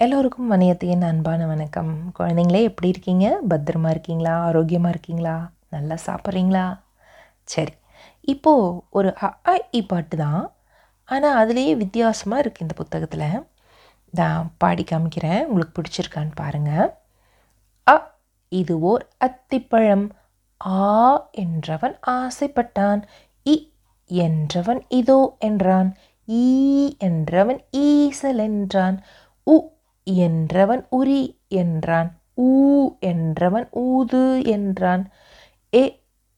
எல்லோருக்கும் வணியத்தையின் அன்பான வணக்கம். குழந்தைங்களே எப்படி இருக்கீங்க? பத்திரமா இருக்கீங்களா? ஆரோக்கியமாக இருக்கீங்களா? நல்லா சாப்பிட்றீங்களா? சரி இப்போது ஒரு அ இ பாட்டு தான். ஆனால் அதுலேயே வித்தியாசமாக இருக்குது இந்த புத்தகத்தில். நான் பாடி காமிக்கிறேன். உங்களுக்கு பிடிச்சிருக்கான்னு பாருங்கள் அ இது ஓர் அத்திப்பழம். ஆ என்றவன் ஆசைப்பட்டான். இ என்றவன் இதோ என்றான். ஈ என்றவன் ஈசல் என்றான். உ என்றவன் உரி என்றான். ஊ என்றவன் ஊது என்றான். எ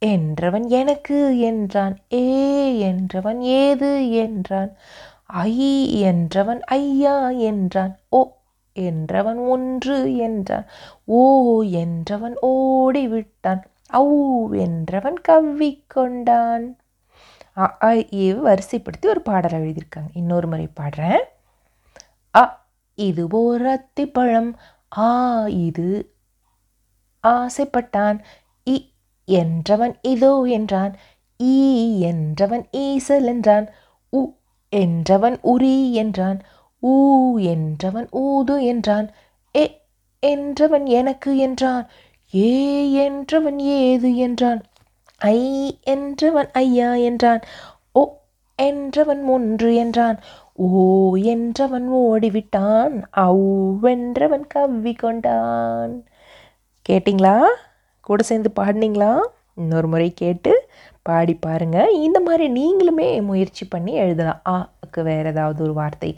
என்றவன் எனக்கு என்றான். ஏ என்றவன் ஏது என்றான். ஐ என்றவன் ஐயா என்றான். ஓ என்றவன் ஒன்று என்றான். ஓ என்றவன் ஓடிவிட்டான். ஔ என்றவன் கவ்விக்கொண்டான். அ வரிசைப்படுத்தி ஒரு பாடலை எழுதியிருக்காங்க. இன்னொரு முறை பாடுறேன். அ இது ஓர் அத்திப்பழம் ஆ இது. ஆசைப்பட்டான். இ என்றவன் இதோ என்றான். ஈ என்றவன் ஈசல் என்றான். உ என்றவன் உரி என்றான். ஊ என்றவன் ஊது என்றான். எ என்றவன் எனக்கு என்றான். ஏ என்றவன் ஏது என்றான். ஐ என்றவன் ஐயா என்றான். ஒ என்றவன் ஒன்று என்றான். ஓ என்றவன் ஓடிவிட்டான் அவ்வென்றவன் வென்றவன் கவ்வி கொண்டான் கேட்டிங்களா? கூட சேர்ந்து பாடினீங்களா? இன்னொரு முறை கேட்டு பாடி பாருங்க. இந்த மாதிரி நீங்களுமே முயற்சி பண்ணி எழுதலாம். ஆக்கு வேறு ஏதாவது ஒரு வார்த்தை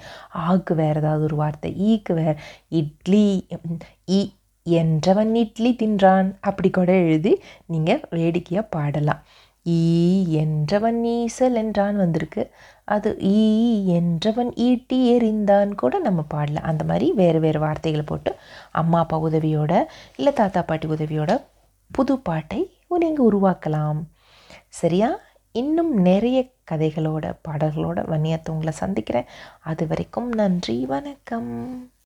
ஆக்கு வேறு ஏதாவது ஒரு வார்த்தை ஈக்கு வேறு இட்லி இ என்றவன் இட்லி தின்றான். அப்படி கூட எழுதி நீங்கள் வேடிக்கையாக பாடலாம். ஈ என்றவன் ஈசல் என்றான் வந்திருக்கு. அது ஈ என்றவன் ஈட்டி எறிந்தான் கூட நம்ம பாடலாம் அந்த மாதிரி வேறு வேறு வார்த்தைகளை போட்டு அம்மா அப்பா உதவியோட இல்லை தாத்தா பாட்டி உதவியோட புது பாட்டை நீங்கள் உருவாக்கலாம். சரியா? இன்னும் நிறைய கதைகளோட பாடல்களோட வன்னியத்தை உங்களை சந்திக்கிறேன். அது வரைக்கும் நன்றி வணக்கம்.